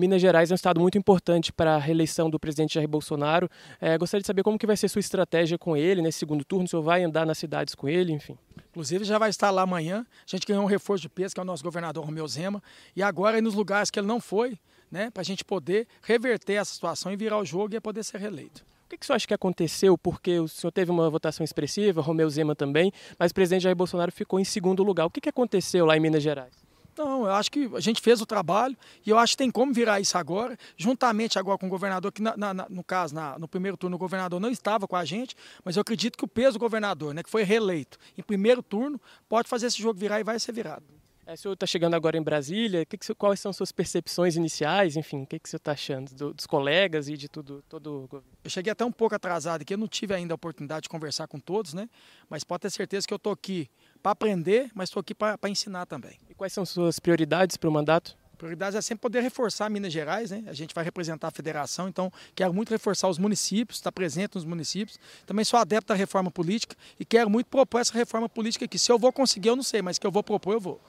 Minas Gerais é um estado muito importante para a reeleição do presidente Jair Bolsonaro. É, gostaria de saber como que vai ser sua estratégia com ele nesse segundo turno, se o senhor vai andar nas cidades com ele, enfim. Inclusive já vai estar lá amanhã. A gente ganhou um reforço de peso, que é o nosso governador Romeu Zema. E agora, nos lugares que ele não foi, né, para a gente poder reverter essa situação e virar o jogo e poder ser reeleito. O que, que o senhor acha que aconteceu? Porque o senhor teve uma votação expressiva, Romeu Zema também, mas o presidente Jair Bolsonaro ficou em segundo lugar. O que, que aconteceu lá em Minas Gerais? Não, eu acho que a gente fez o trabalho e eu acho que tem como virar isso agora, juntamente agora com o governador, que na, na, no caso, na, no primeiro turno o governador não estava com a gente, mas eu acredito que o peso do governador, né, que foi reeleito em primeiro turno, pode fazer esse jogo virar e vai ser virado. É, o senhor está chegando agora em Brasília, que que, quais são suas percepções iniciais, enfim, o que, que o senhor está achando do, dos colegas e de tudo, todo o governo? Eu cheguei até um pouco atrasado aqui, eu não tive ainda a oportunidade de conversar com todos, né? Mas pode ter certeza que eu estou aqui para aprender, mas estou aqui para ensinar também. Quais são suas prioridades para o mandato? Prioridade é sempre poder reforçar Minas Gerais, né? A gente vai representar a federação, então quero muito reforçar os municípios, estar presente nos municípios. Também sou adepto da reforma política e quero muito propor essa reforma política aqui. Se eu vou conseguir, eu não sei, mas que eu vou propor, eu vou.